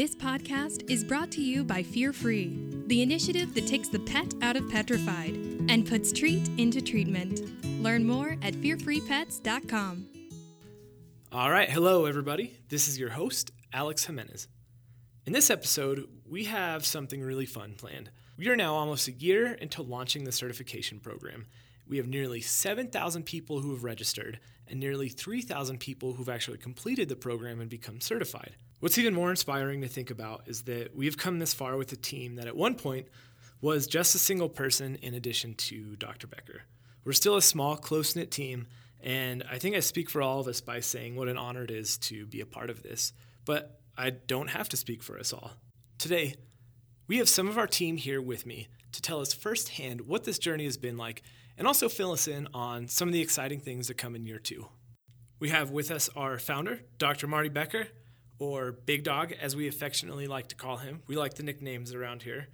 This podcast is brought to you by Fear Free, the initiative that takes the pet out of petrified and puts treat into treatment. Learn more at fearfreepets.com. All right, hello everybody. This is your host, Alex Jimenez. In this episode, we have something really fun planned. We are now almost a year into launching the certification program. We have nearly 7,000 people who have registered and nearly 3,000 people who've actually completed the program and become certified. What's even more inspiring to think about is that we've come this far with a team that at one point was just a single person in addition to Dr. Becker. We're still a small, close knit team, and I think I speak for all of us by saying what an honor it is to be a part of this. But I don't have to speak for us all. Today, we have some of our team here with me to tell us firsthand what this journey has been like and also fill us in on some of the exciting things that come in year two. We have with us our founder, Dr. Marty Becker, or Big Dog, as we affectionately like to call him. We like the nicknames around here,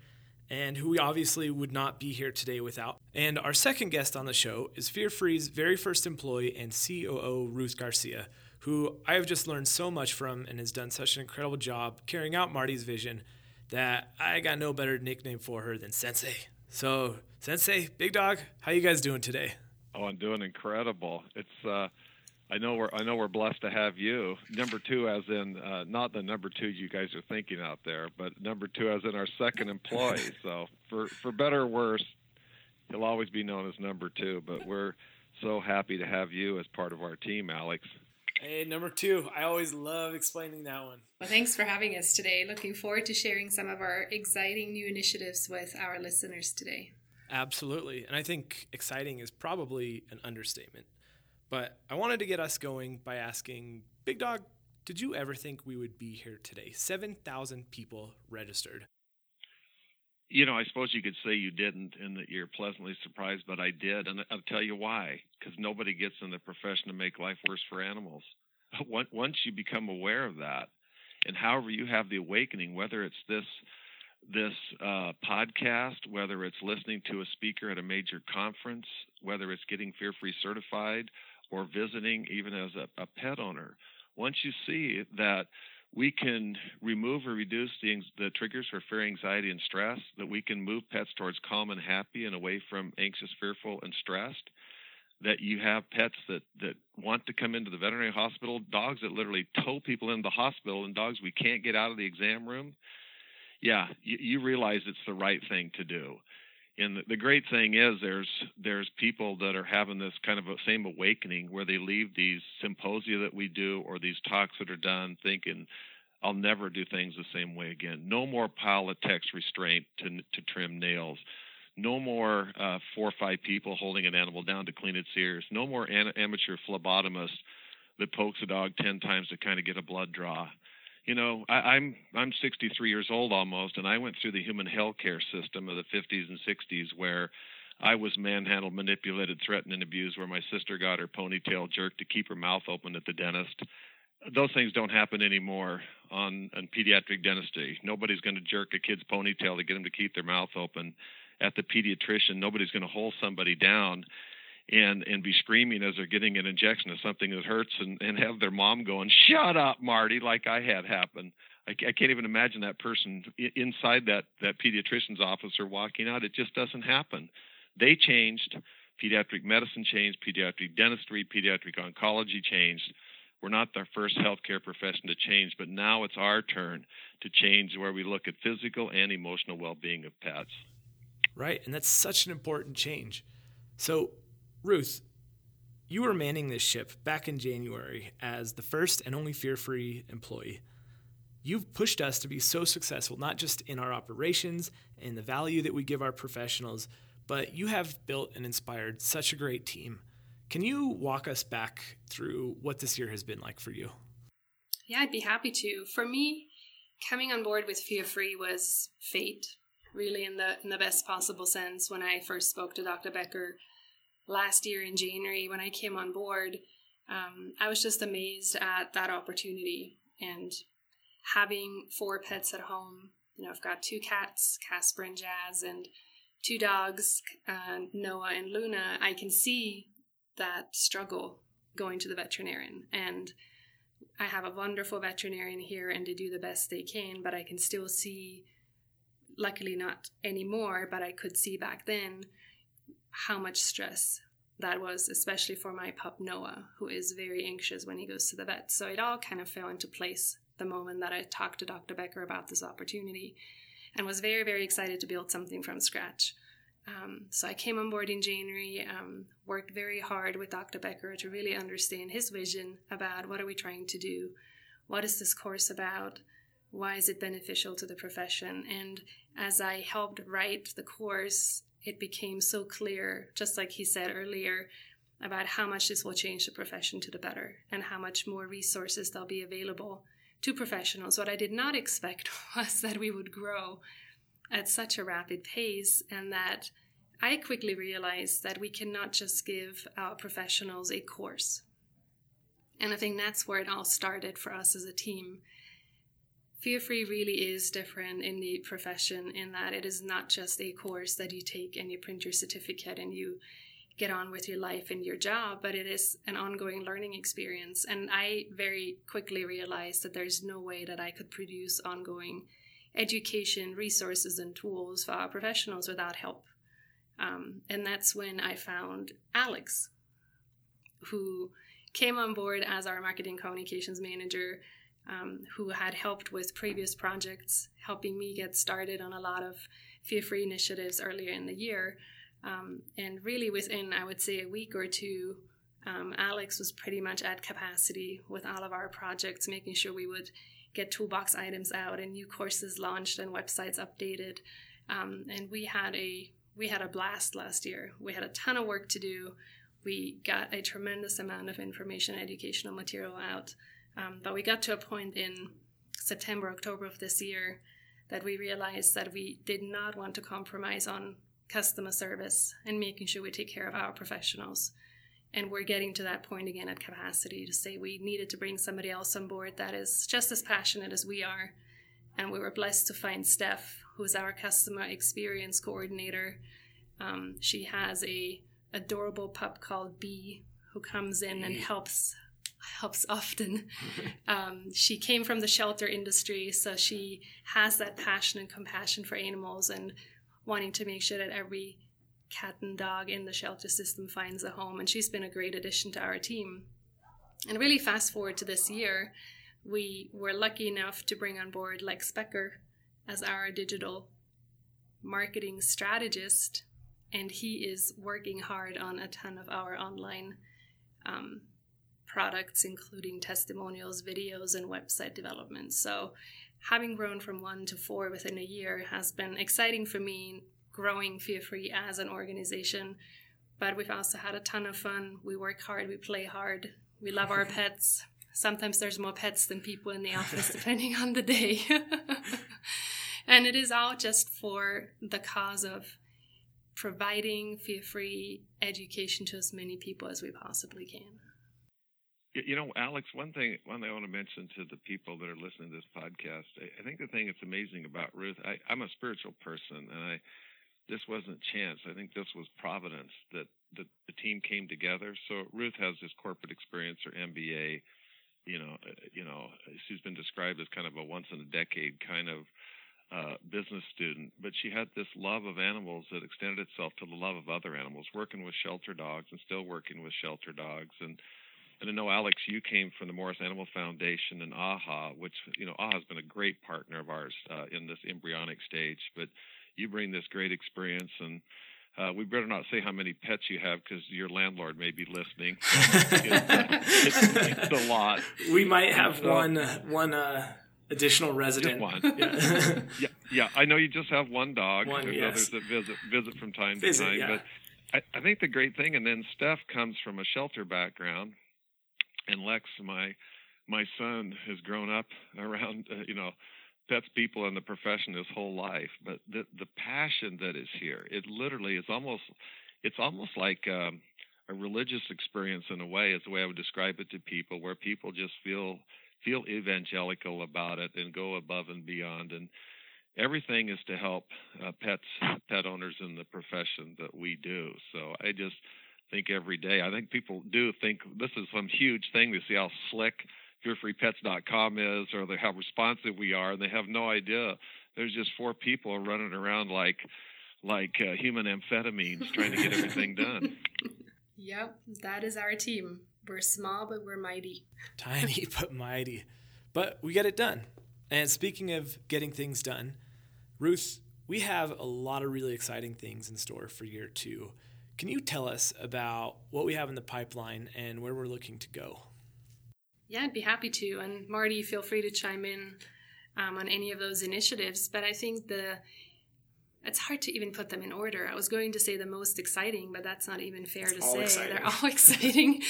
and who we obviously would not be here today without. And our second guest on the show is Fear Free's very first employee and COO, Ruth Garcia, who I have just learned so much from and has done such an incredible job carrying out Marty's vision that I got no better nickname for her than Sensei. So, Sensei, Big Dog, how you guys doing today? Oh, I'm doing incredible. It's uh I know we're I know we're blessed to have you. Number two, as in uh, not the number two you guys are thinking out there, but number two, as in our second employee. So for for better or worse, he'll always be known as number two. But we're so happy to have you as part of our team, Alex. Hey, number two. I always love explaining that one. Well, thanks for having us today. Looking forward to sharing some of our exciting new initiatives with our listeners today. Absolutely. And I think exciting is probably an understatement. But I wanted to get us going by asking Big Dog, did you ever think we would be here today? 7,000 people registered. You know, I suppose you could say you didn't and that you're pleasantly surprised, but I did. And I'll tell you why. Because nobody gets in the profession to make life worse for animals. Once you become aware of that, and however you have the awakening, whether it's this this uh, podcast, whether it's listening to a speaker at a major conference, whether it's getting fear free certified, or visiting even as a, a pet owner, once you see that we can remove or reduce the, the triggers for fear, anxiety, and stress, that we can move pets towards calm and happy and away from anxious, fearful, and stressed, that you have pets that, that want to come into the veterinary hospital, dogs that literally tow people into the hospital, and dogs we can't get out of the exam room. Yeah, you, you realize it's the right thing to do and the, great thing is there's there's people that are having this kind of a same awakening where they leave these symposia that we do or these talks that are done thinking I'll never do things the same way again. No more text restraint to to trim nails. No more uh, four or five people holding an animal down to clean its ears. No more an- amateur phlebotomist that pokes a dog ten times to kind of get a blood draw you know, I, I'm I'm 63 years old almost, and I went through the human healthcare system of the 50s and 60s where I was manhandled, manipulated, threatened, and abused. Where my sister got her ponytail jerked to keep her mouth open at the dentist. Those things don't happen anymore on, on pediatric dentistry. Nobody's going to jerk a kid's ponytail to get them to keep their mouth open. At the pediatrician, nobody's going to hold somebody down and and be screaming as they're getting an injection of something that hurts and and have their mom going shut up marty like i had happen i, I can't even imagine that person inside that that pediatrician's office or walking out it just doesn't happen they changed pediatric medicine changed pediatric dentistry pediatric oncology changed we're not the first healthcare profession to change, but now it's our turn to change where we look at physical and emotional well being of pets. Right. And that's such an important change. So, Ruth, you were manning this ship back in January as the first and only fear free employee. You've pushed us to be so successful, not just in our operations and the value that we give our professionals, but you have built and inspired such a great team. Can you walk us back through what this year has been like for you? Yeah, I'd be happy to. For me, coming on board with Fear Free was fate, really in the in the best possible sense. When I first spoke to Dr. Becker last year in January when I came on board, um, I was just amazed at that opportunity and having four pets at home. You know, I've got two cats, Casper and Jazz, and two dogs, uh, Noah and Luna. I can see that struggle going to the veterinarian. And I have a wonderful veterinarian here and they do the best they can, but I can still see, luckily not anymore, but I could see back then how much stress that was, especially for my pup Noah, who is very anxious when he goes to the vet. So it all kind of fell into place the moment that I talked to Dr. Becker about this opportunity and was very, very excited to build something from scratch. Um, so I came on board in January, um, worked very hard with Dr. Becker to really understand his vision about what are we trying to do, what is this course about, why is it beneficial to the profession, and as I helped write the course, it became so clear, just like he said earlier, about how much this will change the profession to the better and how much more resources there'll be available to professionals. What I did not expect was that we would grow at such a rapid pace and that I quickly realized that we cannot just give our professionals a course. And I think that's where it all started for us as a team. Fear Free really is different in the profession in that it is not just a course that you take and you print your certificate and you get on with your life and your job, but it is an ongoing learning experience. And I very quickly realized that there's no way that I could produce ongoing education, resources, and tools for our professionals without help. Um, and that's when I found Alex, who came on board as our marketing communications manager, um, who had helped with previous projects, helping me get started on a lot of fear free initiatives earlier in the year. Um, and really, within, I would say, a week or two, um, Alex was pretty much at capacity with all of our projects, making sure we would get toolbox items out and new courses launched and websites updated. Um, and we had a we had a blast last year. We had a ton of work to do. We got a tremendous amount of information, educational material out. Um, but we got to a point in September, October of this year that we realized that we did not want to compromise on customer service and making sure we take care of our professionals. And we're getting to that point again at capacity to say we needed to bring somebody else on board that is just as passionate as we are. And we were blessed to find Steph, who's our customer experience coordinator. Um, she has a adorable pup called Bee who comes in and helps helps often. Um, she came from the shelter industry, so she has that passion and compassion for animals and wanting to make sure that every cat and dog in the shelter system finds a home. And she's been a great addition to our team. And really, fast forward to this year, we were lucky enough to bring on board Lex Becker as our digital marketing strategist, and he is working hard on a ton of our online um, products, including testimonials, videos, and website development. So, having grown from one to four within a year has been exciting for me, growing Fear Free as an organization. But we've also had a ton of fun. We work hard, we play hard, we love our pets. Sometimes there's more pets than people in the office, depending on the day. and it is all just for the cause of providing fear free education to as many people as we possibly can. You know, Alex, one thing one thing I want to mention to the people that are listening to this podcast, I, think the thing that's amazing about Ruth, I, I'm a spiritual person, and I this wasn't chance. I think this was providence that the, the team came together. So Ruth has this corporate experience or MBA, you know, uh, you know, she's been described as kind of a once in a decade kind of uh, business student, but she had this love of animals that extended itself to the love of other animals, working with shelter dogs and still working with shelter dogs. And and I know Alex, you came from the Morris Animal Foundation and AAHA, which you know AAHA has been a great partner of ours uh, in this embryonic stage. But you bring this great experience and. Uh, we better not say how many pets you have because your landlord may be listening. it's, it's, a lot. We might have so, one one uh, additional resident. Just one. Yeah. yeah. yeah, I know you just have one dog. One, There's yes. others that visit visit from time visit, to time. Yeah. But I, I think the great thing, and then Steph comes from a shelter background, and Lex, my my son, has grown up around uh, you know pets people in the profession his whole life. But the the passion that is here, it literally is almost it's almost like. Um, a religious experience in a way is the way I would describe it to people, where people just feel feel evangelical about it and go above and beyond. And everything is to help uh, pets, pet owners in the profession that we do. So I just think every day, I think people do think this is some huge thing. They see how slick fearfreepets.com is or they, how responsive we are, and they have no idea. There's just four people running around like like uh, human amphetamines trying to get everything done. Yep, that is our team. We're small, but we're mighty. Tiny, but mighty. But we get it done. And speaking of getting things done, Ruth, we have a lot of really exciting things in store for year two. Can you tell us about what we have in the pipeline and where we're looking to go? Yeah, I'd be happy to. And Marty, feel free to chime in um, on any of those initiatives. But I think the it's hard to even put them in order. I was going to say the most exciting, but that's not even fair it's to say. Exciting. They're all exciting.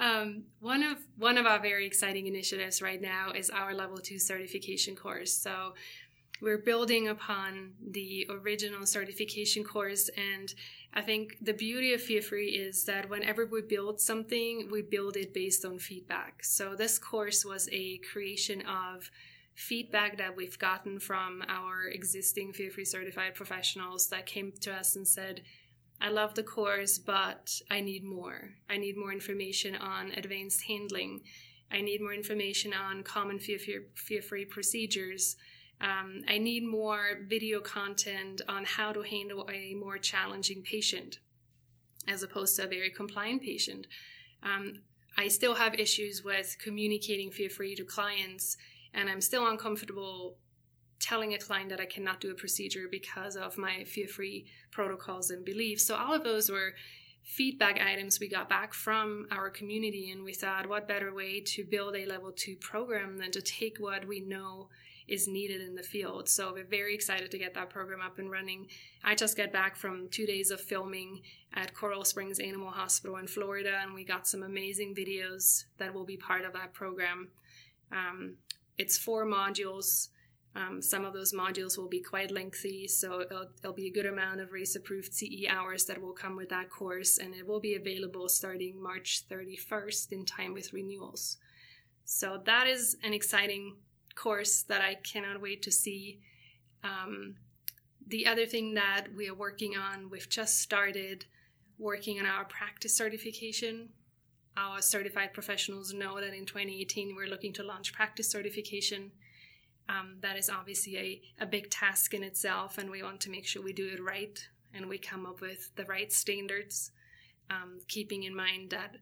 um, one of one of our very exciting initiatives right now is our level two certification course. So we're building upon the original certification course and i think the beauty of fear free is that whenever we build something we build it based on feedback so this course was a creation of feedback that we've gotten from our existing fear free certified professionals that came to us and said I love the course, but I need more. I need more information on advanced handling. I need more information on common fear free procedures. Um, I need more video content on how to handle a more challenging patient as opposed to a very compliant patient. Um, I still have issues with communicating fear free to clients, and I'm still uncomfortable telling a client that I cannot do a procedure because of my fear free protocols and beliefs. So, all of those were feedback items we got back from our community, and we thought, what better way to build a level two program than to take what we know is needed in the field. So we're very excited to get that program up and running. I just got back from two days of filming at Coral Springs Animal Hospital in Florida, and we got some amazing videos that will be part of that program. Um, it's four modules. Um, some of those modules will be quite lengthy, so it'll, it'll be a good amount of RACE approved CE hours that will come with that course, and it will be available starting March 31st in time with renewals. So that is an exciting course that I cannot wait to see. Um, the other thing that we are working on, we've just started working on our practice certification. Our certified professionals know that in 2018 we're looking to launch practice certification. Um, that is obviously a, a big task in itself, and we want to make sure we do it right and we come up with the right standards, um, keeping in mind that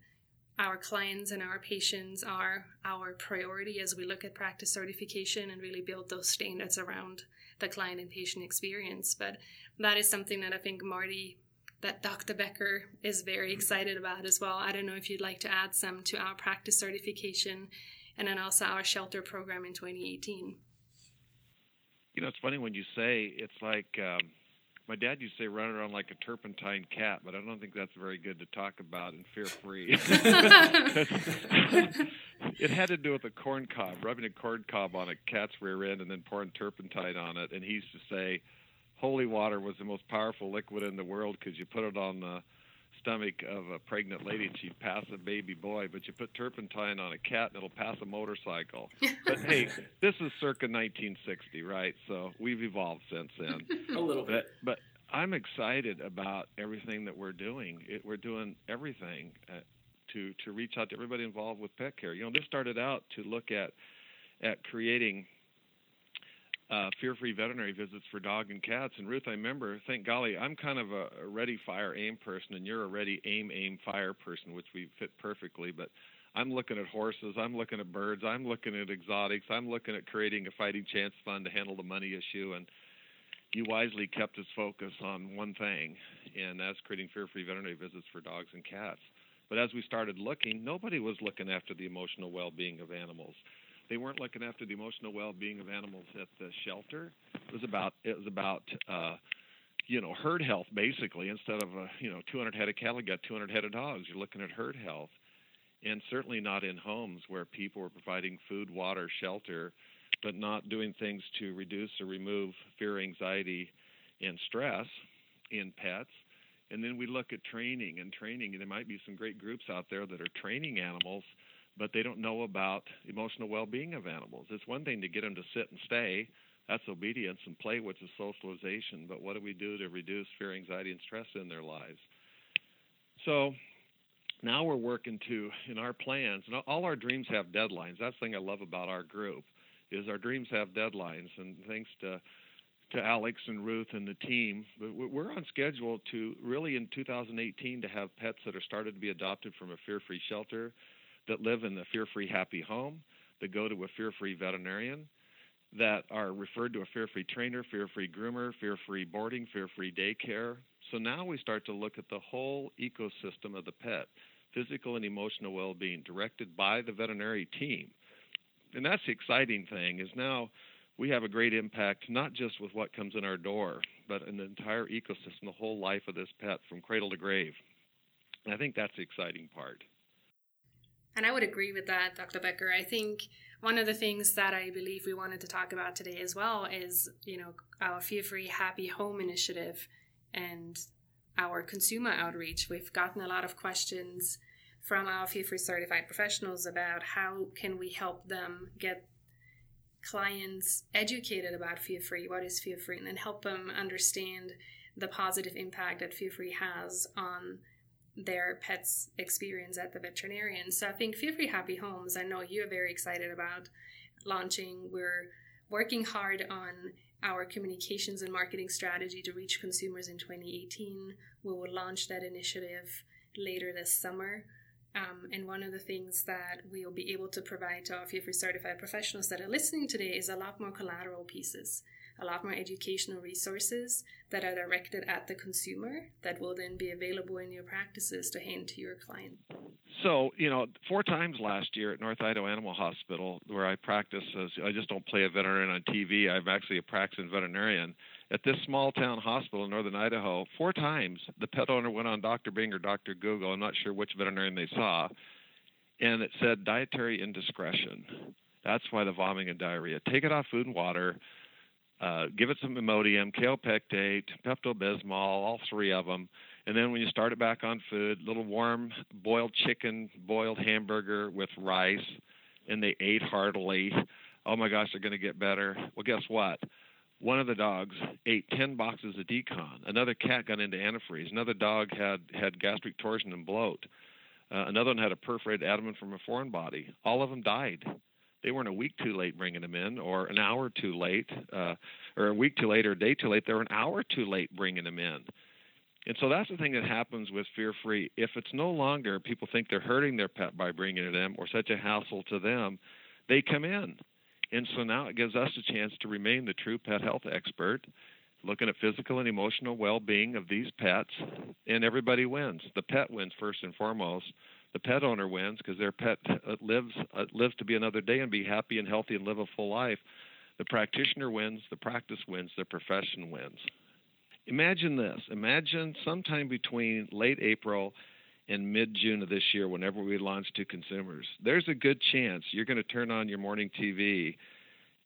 our clients and our patients are our priority as we look at practice certification and really build those standards around the client and patient experience. But that is something that I think Marty, that Dr. Becker is very excited about as well. I don't know if you'd like to add some to our practice certification and then also our shelter program in 2018. You know, it's funny when you say it's like um, my dad used to say run around like a turpentine cat, but I don't think that's very good to talk about in fear free. it had to do with a corn cob, rubbing a corn cob on a cat's rear end and then pouring turpentine on it. And he used to say holy water was the most powerful liquid in the world because you put it on the stomach of a pregnant lady and she'd pass a baby boy, but you put turpentine on a cat and it'll pass a motorcycle. but hey, this is circa 1960, right? So we've evolved since then. a little bit. But, but I'm excited about everything that we're doing. It, we're doing everything uh, to to reach out to everybody involved with pet care. You know, this started out to look at at creating uh, fear-free veterinary visits for dog and cats. And Ruth, I remember, thank golly, I'm kind of a, a ready, fire, aim person, and you're a ready, aim, aim, fire person, which we fit perfectly. But I'm looking at horses, I'm looking at birds, I'm looking at exotics, I'm looking at creating a fighting chance fund to handle the money issue. And you wisely kept us focused on one thing, and that's creating fear-free veterinary visits for dogs and cats. But as we started looking, nobody was looking after the emotional well-being of animals they weren't looking after the emotional well-being of animals at the shelter. It was about it was about uh, you know herd health basically. Instead of uh, you know 200 head of cattle, you got 200 head of dogs. You're looking at herd health, and certainly not in homes where people were providing food, water, shelter, but not doing things to reduce or remove fear, anxiety, and stress in pets. And then we look at training and training, and there might be some great groups out there that are training animals but they don't know about emotional well-being of animals. It's one thing to get them to sit and stay. That's obedience and play, which is socialization. But what do we do to reduce fear, anxiety, and stress in their lives? So now we're working to in our plans, and all our dreams have deadlines. That's the thing I love about our group is our dreams have deadlines, and thanks to to Alex and Ruth and the team, we're on schedule to really in 2018 to have pets that are started to be adopted from a fear-free shelter, that live in the fear-free happy home, that go to a fear-free veterinarian, that are referred to a fear-free trainer, fear-free groomer, fear-free boarding, fear-free daycare. So now we start to look at the whole ecosystem of the pet, physical and emotional well-being, directed by the veterinary team. And that's the exciting thing is now we have a great impact not just with what comes in our door, but the entire ecosystem, the whole life of this pet from cradle to grave. And I think that's the exciting part. And I would agree with that, Dr. Becker. I think one of the things that I believe we wanted to talk about today as well is, you know, our Fear Free Happy Home initiative and our consumer outreach. We've gotten a lot of questions from our Fear Free certified professionals about how can we help them get clients educated about Fear Free, what is Fear Free, and then help them understand the positive impact that Fear Free has on their pet's experience at the veterinarian. So I think Fear Free Happy Homes, I know you're very excited about launching. We're working hard on our communications and marketing strategy to reach consumers in 2018. We will launch that initiative later this summer. Um, and one of the things that we'll be able to provide to our Fear Free certified professionals that are listening today is a lot more collateral pieces a lot more educational resources that are directed at the consumer that will then be available in your practices to hand to your client. So, you know, four times last year at North Idaho Animal Hospital, where I practice as I just don't play a veterinarian on TV, I'm actually a practicing veterinarian. At this small town hospital in northern Idaho, four times the pet owner went on Dr. Bing or Dr. Google, I'm not sure which veterinarian they saw, and it said dietary indiscretion. That's why the vomiting and diarrhea. Take it off food and water uh, give it some Imodium, kaopectate, Pepto Bismol, all three of them. And then when you start it back on food, little warm boiled chicken, boiled hamburger with rice, and they ate heartily. Oh my gosh, they're going to get better. Well, guess what? One of the dogs ate 10 boxes of d-CON. Another cat got into antifreeze. Another dog had, had gastric torsion and bloat. Uh, another one had a perforated abdomen from a foreign body. All of them died they weren't a week too late bringing them in, or an hour too late, uh, or a week too late, or a day too late. They were an hour too late bringing them in. And so that's the thing that happens with fear free. If it's no longer people think they're hurting their pet by bringing it in or such a hassle to them, they come in. And so now it gives us a chance to remain the true pet health expert, looking at physical and emotional well being of these pets, and everybody wins. The pet wins first and foremost, the pet owner wins because their pet uh, lives uh, lives to be another day and be happy and healthy and live a full life. The practitioner wins, the practice wins, the profession wins. Imagine this. Imagine sometime between late April and mid June of this year, whenever we launch to consumers, there's a good chance you're going to turn on your morning TV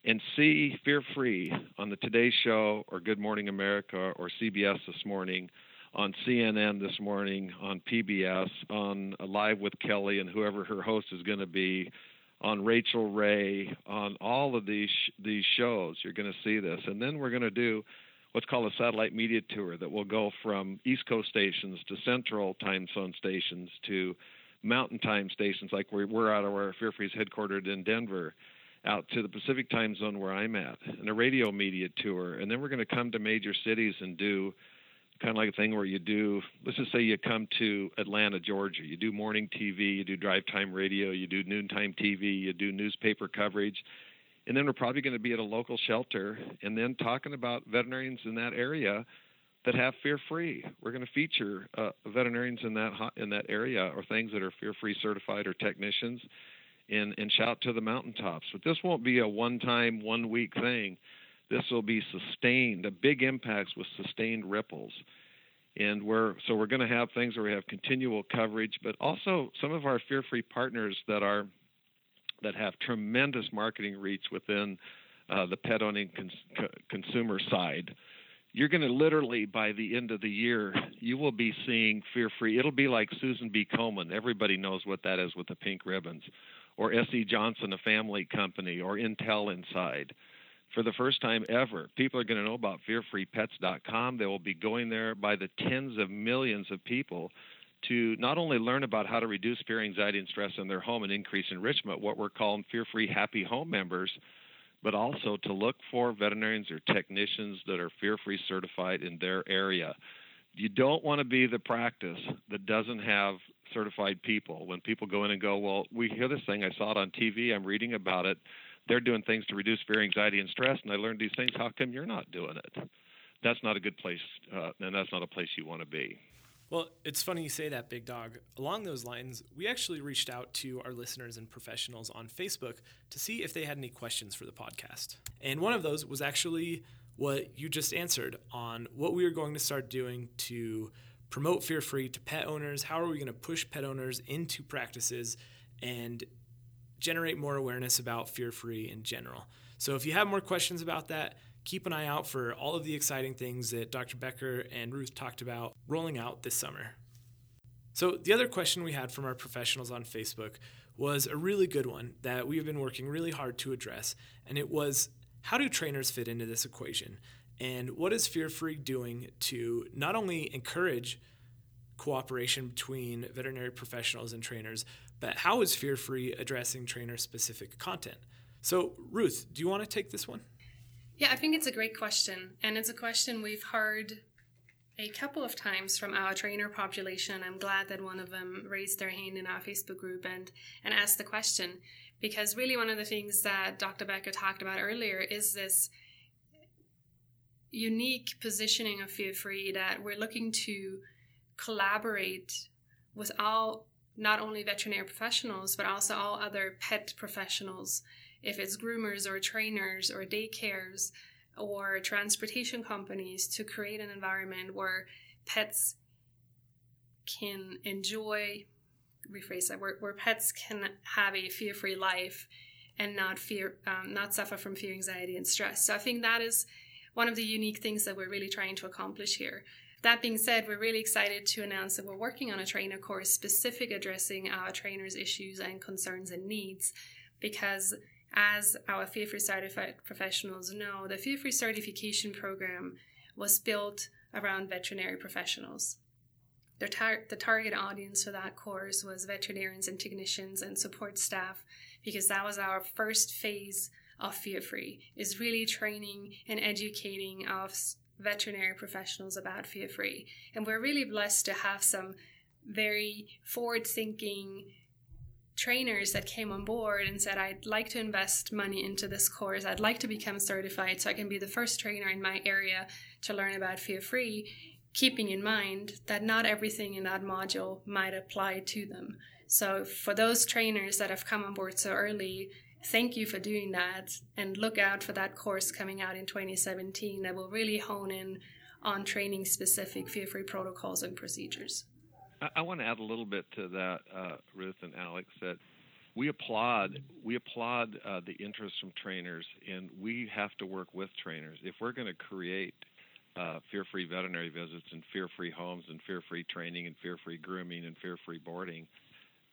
and see Fear Free on the Today Show or Good Morning America or CBS this morning on CNN this morning, on PBS, on uh, Live with Kelly and whoever her host is going to be, on Rachael Ray, on all of these these shows. You're going to see this, and then we're going to do what's called a satellite media tour that will go from East Coast stations to Central Time Zone stations to Mountain Time stations, like we're, we're out of our Fear Free's headquartered in Denver out to the Pacific time zone where I'm at, and a radio media tour. And then we're going to come to major cities and do kind of like a thing where you do let's just say you come to atlanta georgia. You do morning tv you do drive time radio you do noontime tv you do newspaper coverage and then we're probably going to be at a local shelter and then talking about veterinarians in that area that have fear free we're going to feature uh, veterinarians in that in that area or things that are fear free certified or technicians and and shout to the mountaintops. But this won't be a one time one week thing this will be sustained, a big impacts with sustained ripples. And we're so we're going to have things where we have continual coverage, but also some of our fear-free partners that are that have tremendous marketing reach within uh, the pet owning cons- consumer side. You're going to literally by the end of the year, you will be seeing fear free. It'll be like Susan B. Komen. Everybody knows what that is with the pink ribbons, or S.C. Johnson, a family company, or Intel Inside for the first time ever. People are going to know about fearfreepets.com. They will be going there by the tens of millions of people to not only learn about how to reduce fear, anxiety, and stress in their home and increase enrichment, what we're calling fear free happy home members, but also to look for veterinarians or technicians that are fear free certified in their area. You don't want to be the practice that doesn't have certified people. When people go in and go, Well, we hear this thing, I saw it on TV, I'm reading about it, they're doing things to reduce fear, anxiety, and stress, and I learned these things. How come you're not doing it? That's not a good place, uh, and that's not a place you want to be. Well, it's funny you say that, Big Dog. Along those lines, we actually reached out to our listeners and professionals on Facebook to see if they had any questions for the podcast. And one of those was actually what you just answered on what we are going to start doing to promote fear free to pet owners. How are we going to push pet owners into practices and generate more awareness about fear free in general? So if you have more questions about that, keep an eye out for all of the exciting things that Dr. Becker and Ruth talked about rolling out this summer. So, the other question we had from our professionals on Facebook was a really good one that we've been working really hard to address, and it was how do trainers fit into this equation? And what is Fear Free doing to not only encourage cooperation between veterinary professionals and trainers, but how is Fear Free addressing trainer specific content? So, Ruth, do you want to take this one? Yeah, I think it's a great question. And it's a question we've heard a couple of times from our trainer population. I'm glad that one of them raised their hand in our Facebook group and, and asked the question. Because really, one of the things that Dr. Becker talked about earlier is this unique positioning of Fear Free that we're looking to collaborate with all, not only veterinary professionals, but also all other pet professionals. If it's groomers or trainers or daycares or transportation companies to create an environment where pets can enjoy rephrase that where, where pets can have a fear-free life and not fear um, not suffer from fear anxiety and stress. So i think that is one of the unique things that we're really trying to accomplish here that being said we're really excited to announce that we're working on a trainer course specific addressing our trainers issues and concerns and needs because as our Fear Free certified professionals know, the Fear Free certification program was built around veterinary professionals. The, tar- the target audience for that course was veterinarians and technicians and support staff because that was our first phase of Fear Free, is really training and educating of veterinary professionals about Fear Free. And we're really blessed to have some very forward thinking trainers that came on board and said, I'd like to invest money into this course. I'd like to become certified so I can be the first trainer in my area to learn about fear free, keeping in mind that not everything in that module might apply to them. So, for those trainers that have come on board so early, thank you for doing that and look out for that course coming out in 2017 that will really hone in on training specific fear free protocols and procedures. I, I want to add a little bit to that, uh, Ruth and Alex. That we applaud we applaud uh, the interest from trainers, and we have to work with trainers if we're going to create uh, fear-free veterinary visits and fear-free homes and fear-free training and fear-free grooming and fear-free boarding.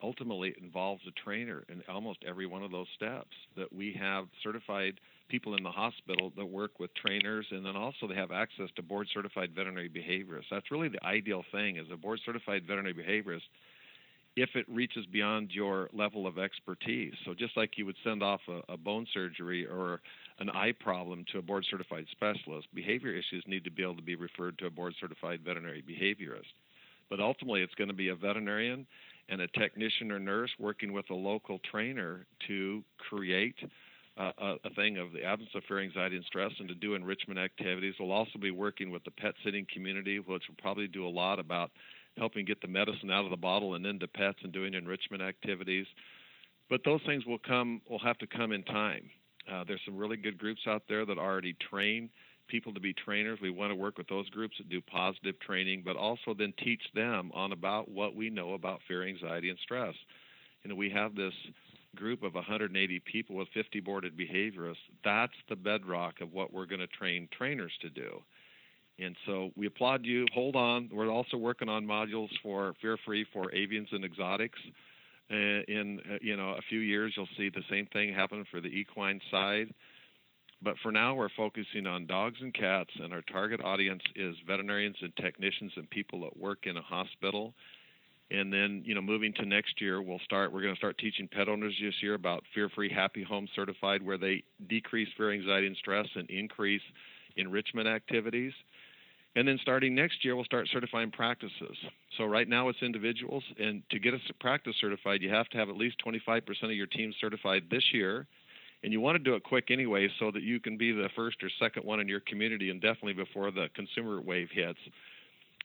Ultimately, it involves a trainer in almost every one of those steps. That we have certified people in the hospital that work with trainers, and then also they have access to board certified veterinary behaviorists. That's really the ideal thing is a board certified veterinary behaviorist if it reaches beyond your level of expertise. So just like you would send off a, a bone surgery or an eye problem to a board certified specialist, behavior issues need to be able to be referred to a board certified veterinary behaviorist. But ultimately, it's going to be a veterinarian and a technician or nurse working with a local trainer to create a, a thing of the absence of fear, anxiety, and stress, and to do enrichment activities. We'll also be working with the pet sitting community, which will probably do a lot about helping get the medicine out of the bottle and into pets and doing enrichment activities. But those things will come will have to come in time. Uh, there's some really good groups out there that already train people to be trainers. We want to work with those groups that do positive training, but also then teach them on about what we know about fear, anxiety, and stress. You know, we have this group of 180 people with 50 boarded behaviorists, that's the bedrock of what we're going to train trainers to do. And so we applaud you. Hold on. We're also working on modules for Fear Free for avians and exotics. Uh, in uh, you know a few years, you'll see the same thing happen for the equine side. But for now, we're focusing on dogs and cats, and our target audience is veterinarians and technicians and people that work in a hospital And then, you know, moving to next year, we'll start. We're going to start teaching pet owners this year about fear-free, happy home certified, where they decrease fear, anxiety, and stress, and increase enrichment activities. And then starting next year, we'll start certifying practices. So right now it's individuals, and to get a practice certified, you have to have at least 25% of your team certified this year. And you want to do it quick anyway, so that you can be the first or second one in your community, and definitely before the consumer wave hits.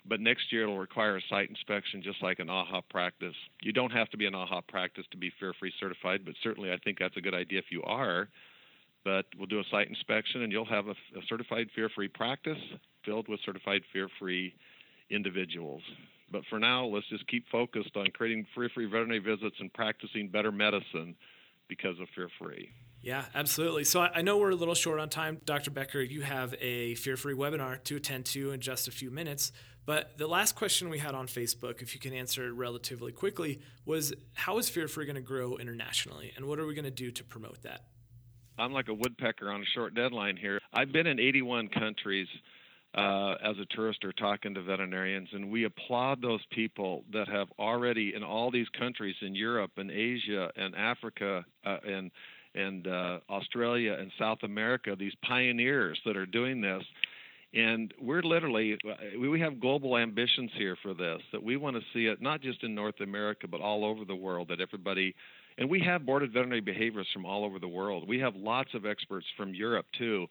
But next year it'll require a site inspection, just like an AAHA practice. You don't have to be an AAHA practice to be fear-free certified, but certainly I think that's a good idea if you are. But we'll do a site inspection, and you'll have a, a certified fear-free practice filled with certified fear-free individuals. But for now, let's just keep focused on creating fear-free veterinary visits and practicing better medicine because of fear-free. Yeah, absolutely. So I know we're a little short on time. Dr. Becker, you have a fear free webinar to attend to in just a few minutes. But the last question we had on Facebook, if you can answer it relatively quickly, was how is fear free going to grow internationally? And what are we going to do to promote that? I'm like a woodpecker on a short deadline here. I've been in 81 countries. Uh, as a tourist or talking to veterinarians, and we applaud those people that have already in all these countries in Europe and Asia and Africa uh, and and uh, Australia and South America, these pioneers that are doing this. And we're literally, we have global ambitions here for this, that we want to see it not just in North America, but all over the world, that everybody, and we have boarded veterinary behaviorists from all over the world. We have lots of experts from Europe, too,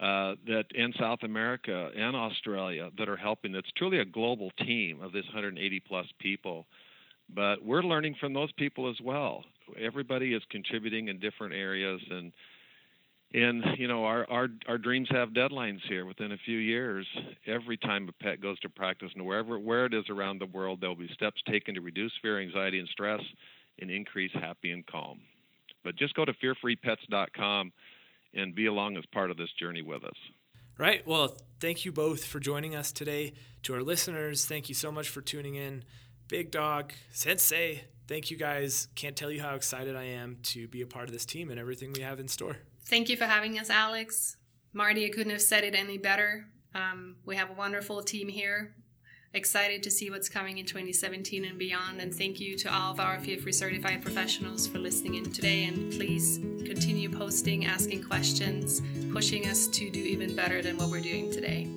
uh, that in South America and Australia that are helping. It's truly a global team of this 180 plus people. But we're learning from those people as well everybody is contributing in different areas and and you know our our our dreams have deadlines here within a few years. Every time a pet goes to practice and wherever where it is around the world there'll be steps taken to reduce fear anxiety and stress and increase happy and calm. But just go to fearfreepets.com and be along as part of this journey with us. Right. Well thank you both for joining us today. To our listeners thank you so much for tuning in. Big dog sensei thank you guys. Can't tell you how excited I am to be a part of this team and everything we have in store. Thank you for having us, Alex. Marty, I couldn't have said it any better. Um, we have a wonderful team here. Excited to see what's coming in 2017 and beyond. And thank you to all of our Fear Free certified professionals for listening in today. And please continue posting, asking questions, pushing us to do even better than what we're doing today.